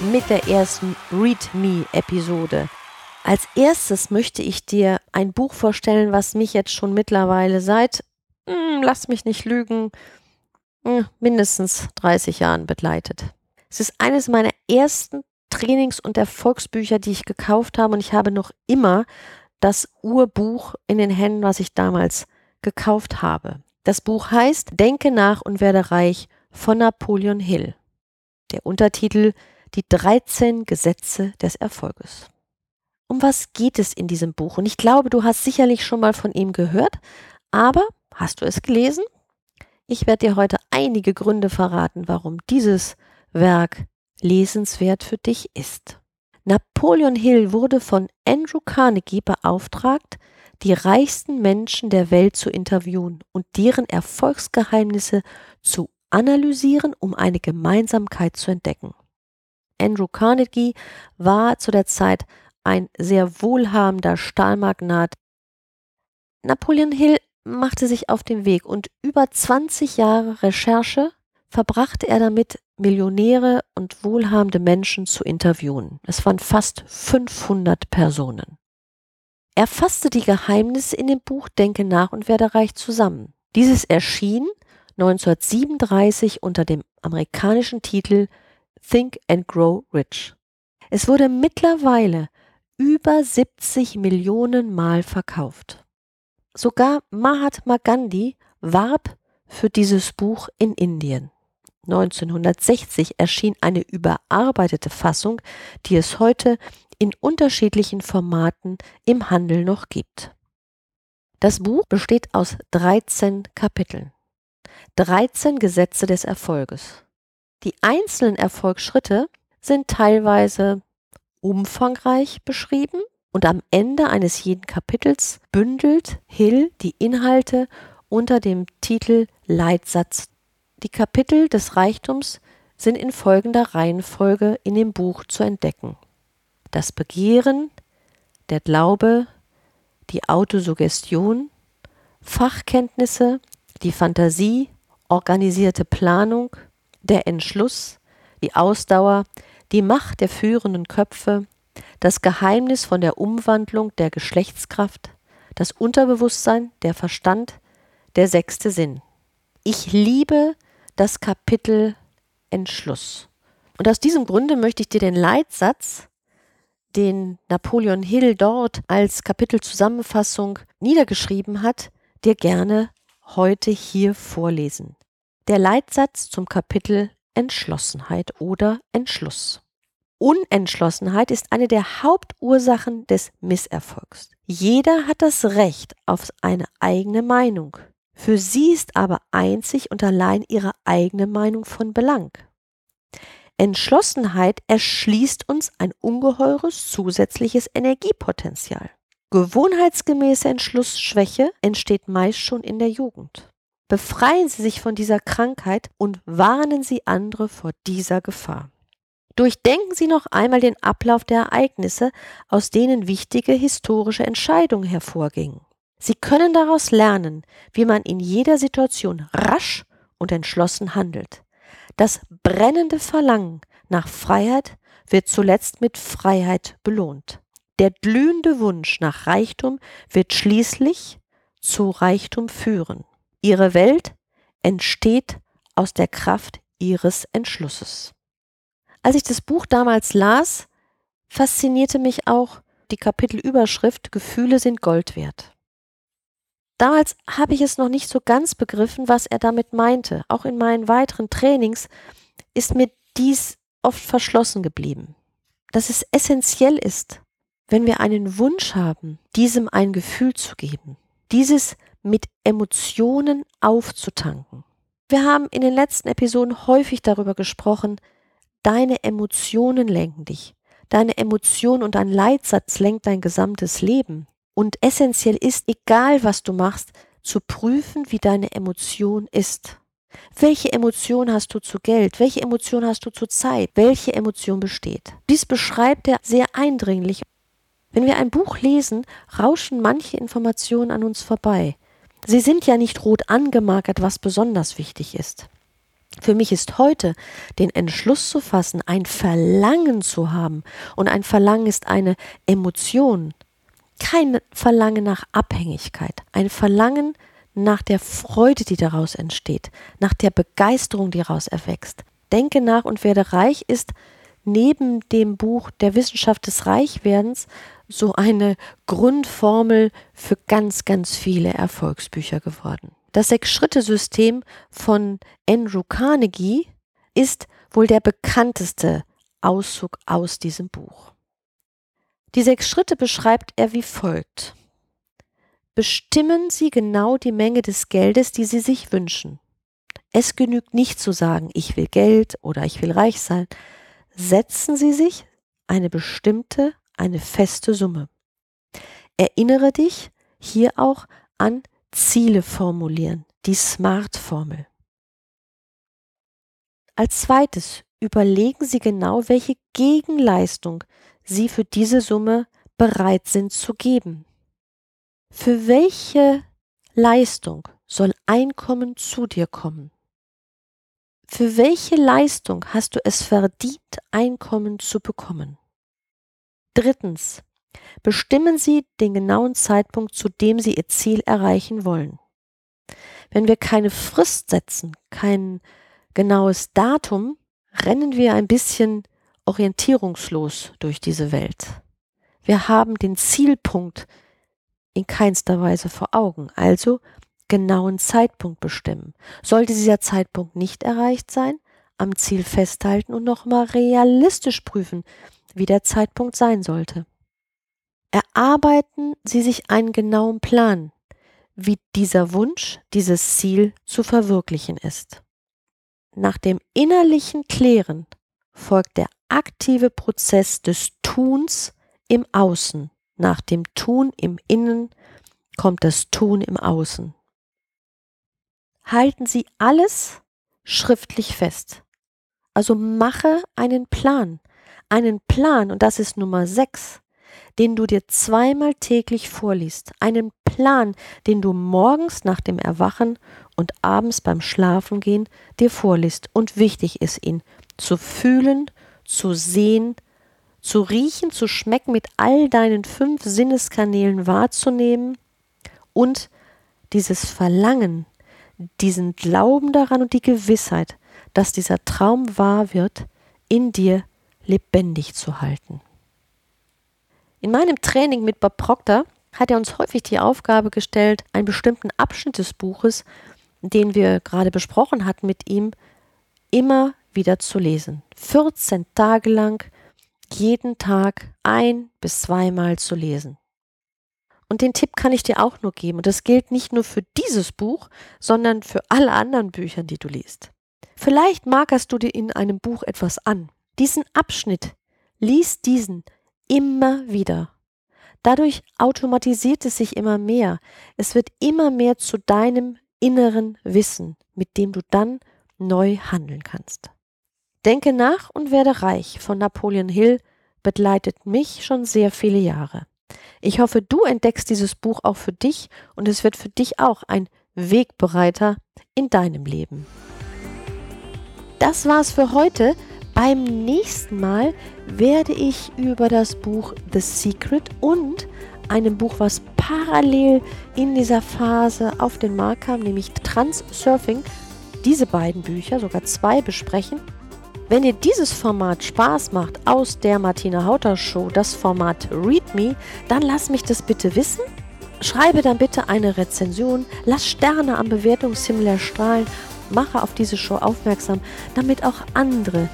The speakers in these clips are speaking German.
mit der ersten Read Me Episode. Als erstes möchte ich dir ein Buch vorstellen, was mich jetzt schon mittlerweile seit, hm, lass mich nicht lügen, hm, mindestens 30 Jahren begleitet. Es ist eines meiner ersten Trainings- und Erfolgsbücher, die ich gekauft habe und ich habe noch immer das Urbuch in den Händen, was ich damals gekauft habe. Das Buch heißt Denke nach und werde reich von Napoleon Hill. Der Untertitel Die 13 Gesetze des Erfolges. Um was geht es in diesem Buch? Und ich glaube, du hast sicherlich schon mal von ihm gehört, aber hast du es gelesen? Ich werde dir heute einige Gründe verraten, warum dieses Werk lesenswert für dich ist. Napoleon Hill wurde von Andrew Carnegie beauftragt, die reichsten Menschen der Welt zu interviewen und deren Erfolgsgeheimnisse zu analysieren, um eine Gemeinsamkeit zu entdecken. Andrew Carnegie war zu der Zeit ein sehr wohlhabender Stahlmagnat. Napoleon Hill machte sich auf den Weg und über 20 Jahre Recherche verbrachte er damit, Millionäre und wohlhabende Menschen zu interviewen. Es waren fast 500 Personen. Er fasste die Geheimnisse in dem Buch Denke nach und werde reich zusammen. Dieses erschien 1937 unter dem amerikanischen Titel Think and Grow Rich. Es wurde mittlerweile über 70 Millionen Mal verkauft. Sogar Mahatma Gandhi warb für dieses Buch in Indien. 1960 erschien eine überarbeitete Fassung, die es heute in unterschiedlichen Formaten im Handel noch gibt. Das Buch besteht aus 13 Kapiteln. 13 Gesetze des Erfolges. Die einzelnen Erfolgsschritte sind teilweise umfangreich beschrieben und am Ende eines jeden Kapitels bündelt Hill die Inhalte unter dem Titel Leitsatz. Die Kapitel des Reichtums sind in folgender Reihenfolge in dem Buch zu entdecken. Das Begehren, der Glaube, die Autosuggestion, Fachkenntnisse, die Fantasie, organisierte Planung, der Entschluss, die Ausdauer, die Macht der führenden Köpfe, das Geheimnis von der Umwandlung der Geschlechtskraft, das Unterbewusstsein, der Verstand, der sechste Sinn. Ich liebe das Kapitel Entschluss. Und aus diesem Grunde möchte ich dir den Leitsatz, den Napoleon Hill dort als Kapitelzusammenfassung niedergeschrieben hat, dir gerne heute hier vorlesen. Der Leitsatz zum Kapitel Entschlossenheit oder Entschluss. Unentschlossenheit ist eine der Hauptursachen des Misserfolgs. Jeder hat das Recht auf eine eigene Meinung. Für sie ist aber einzig und allein ihre eigene Meinung von Belang. Entschlossenheit erschließt uns ein ungeheures zusätzliches Energiepotenzial. Gewohnheitsgemäße Entschlussschwäche entsteht meist schon in der Jugend. Befreien Sie sich von dieser Krankheit und warnen Sie andere vor dieser Gefahr. Durchdenken Sie noch einmal den Ablauf der Ereignisse, aus denen wichtige historische Entscheidungen hervorgingen. Sie können daraus lernen, wie man in jeder Situation rasch und entschlossen handelt. Das brennende Verlangen nach Freiheit wird zuletzt mit Freiheit belohnt. Der glühende Wunsch nach Reichtum wird schließlich zu Reichtum führen. Ihre Welt entsteht aus der Kraft ihres Entschlusses. Als ich das Buch damals las, faszinierte mich auch die Kapitelüberschrift Gefühle sind Gold wert. Damals habe ich es noch nicht so ganz begriffen, was er damit meinte. Auch in meinen weiteren Trainings ist mir dies oft verschlossen geblieben. Dass es essentiell ist, wenn wir einen Wunsch haben, diesem ein Gefühl zu geben, dieses mit Emotionen aufzutanken. Wir haben in den letzten Episoden häufig darüber gesprochen, deine Emotionen lenken dich. deine Emotion und ein Leitsatz lenkt dein gesamtes Leben. Und essentiell ist, egal was du machst, zu prüfen, wie deine Emotion ist. Welche Emotion hast du zu Geld? Welche Emotion hast du zu Zeit? Welche Emotion besteht? Dies beschreibt er sehr eindringlich. Wenn wir ein Buch lesen, rauschen manche Informationen an uns vorbei. Sie sind ja nicht rot angemarkert, was besonders wichtig ist. Für mich ist heute den Entschluss zu fassen, ein Verlangen zu haben. Und ein Verlangen ist eine Emotion. Kein Verlangen nach Abhängigkeit. Ein Verlangen nach der Freude, die daraus entsteht. Nach der Begeisterung, die daraus erwächst. Denke nach und werde reich ist neben dem Buch der Wissenschaft des Reichwerdens so eine Grundformel für ganz, ganz viele Erfolgsbücher geworden. Das Sechs-Schritte-System von Andrew Carnegie ist wohl der bekannteste Auszug aus diesem Buch. Die sechs Schritte beschreibt er wie folgt. Bestimmen Sie genau die Menge des Geldes, die Sie sich wünschen. Es genügt nicht zu sagen, ich will Geld oder ich will reich sein. Setzen Sie sich eine bestimmte, eine feste Summe. Erinnere dich hier auch an Ziele formulieren, die SMART-Formel. Als zweites überlegen Sie genau, welche Gegenleistung Sie für diese Summe bereit sind zu geben. Für welche Leistung soll Einkommen zu dir kommen? Für welche Leistung hast du es verdient, Einkommen zu bekommen? Drittens, bestimmen Sie den genauen Zeitpunkt, zu dem Sie Ihr Ziel erreichen wollen. Wenn wir keine Frist setzen, kein genaues Datum, rennen wir ein bisschen orientierungslos durch diese Welt. Wir haben den Zielpunkt in keinster Weise vor Augen, also genauen Zeitpunkt bestimmen. Sollte dieser Zeitpunkt nicht erreicht sein, am Ziel festhalten und nochmal realistisch prüfen, wie der Zeitpunkt sein sollte. Erarbeiten Sie sich einen genauen Plan, wie dieser Wunsch, dieses Ziel zu verwirklichen ist. Nach dem innerlichen Klären folgt der aktive Prozess des Tuns im Außen. Nach dem Tun im Innen kommt das Tun im Außen. Halten Sie alles schriftlich fest. Also mache einen Plan. Einen Plan, und das ist Nummer 6, den du dir zweimal täglich vorliest. Einen Plan, den du morgens nach dem Erwachen und abends beim Schlafengehen dir vorliest. Und wichtig ist ihn zu fühlen, zu sehen, zu riechen, zu schmecken, mit all deinen fünf Sinneskanälen wahrzunehmen und dieses Verlangen, diesen Glauben daran und die Gewissheit, dass dieser Traum wahr wird, in dir lebendig zu halten. In meinem Training mit Bob Proctor hat er uns häufig die Aufgabe gestellt, einen bestimmten Abschnitt des Buches, den wir gerade besprochen hatten mit ihm, immer wieder zu lesen. 14 Tage lang, jeden Tag ein bis zweimal zu lesen. Und den Tipp kann ich dir auch nur geben. Und das gilt nicht nur für dieses Buch, sondern für alle anderen Bücher, die du liest. Vielleicht markerst du dir in einem Buch etwas an. Diesen Abschnitt, lies diesen immer wieder. Dadurch automatisiert es sich immer mehr. Es wird immer mehr zu deinem inneren Wissen, mit dem du dann neu handeln kannst. Denke nach und werde reich von Napoleon Hill begleitet mich schon sehr viele Jahre. Ich hoffe, du entdeckst dieses Buch auch für dich und es wird für dich auch ein Wegbereiter in deinem Leben. Das war's für heute. Beim nächsten Mal werde ich über das Buch The Secret und einem Buch, was parallel in dieser Phase auf den Markt kam, nämlich Transurfing, diese beiden Bücher, sogar zwei besprechen. Wenn dir dieses Format Spaß macht aus der Martina Hauter Show, das Format Read Me, dann lass mich das bitte wissen. Schreibe dann bitte eine Rezension, lass Sterne am Bewertungshimmel erstrahlen, mache auf diese Show aufmerksam, damit auch andere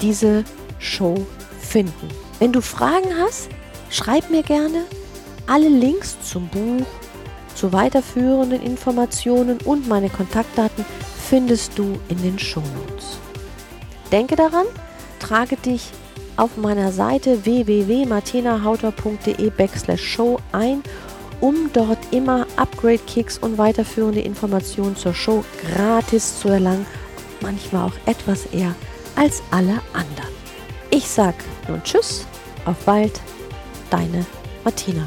diese Show finden. Wenn du Fragen hast, schreib mir gerne. Alle Links zum Buch, zu weiterführenden Informationen und meine Kontaktdaten findest du in den Shownotes. Denke daran, trage dich auf meiner Seite www.martinahauter.de backslash show ein, um dort immer Upgrade-Kicks und weiterführende Informationen zur Show gratis zu erlangen manchmal auch etwas eher als alle anderen. Ich sag nun Tschüss, auf bald, deine Martina.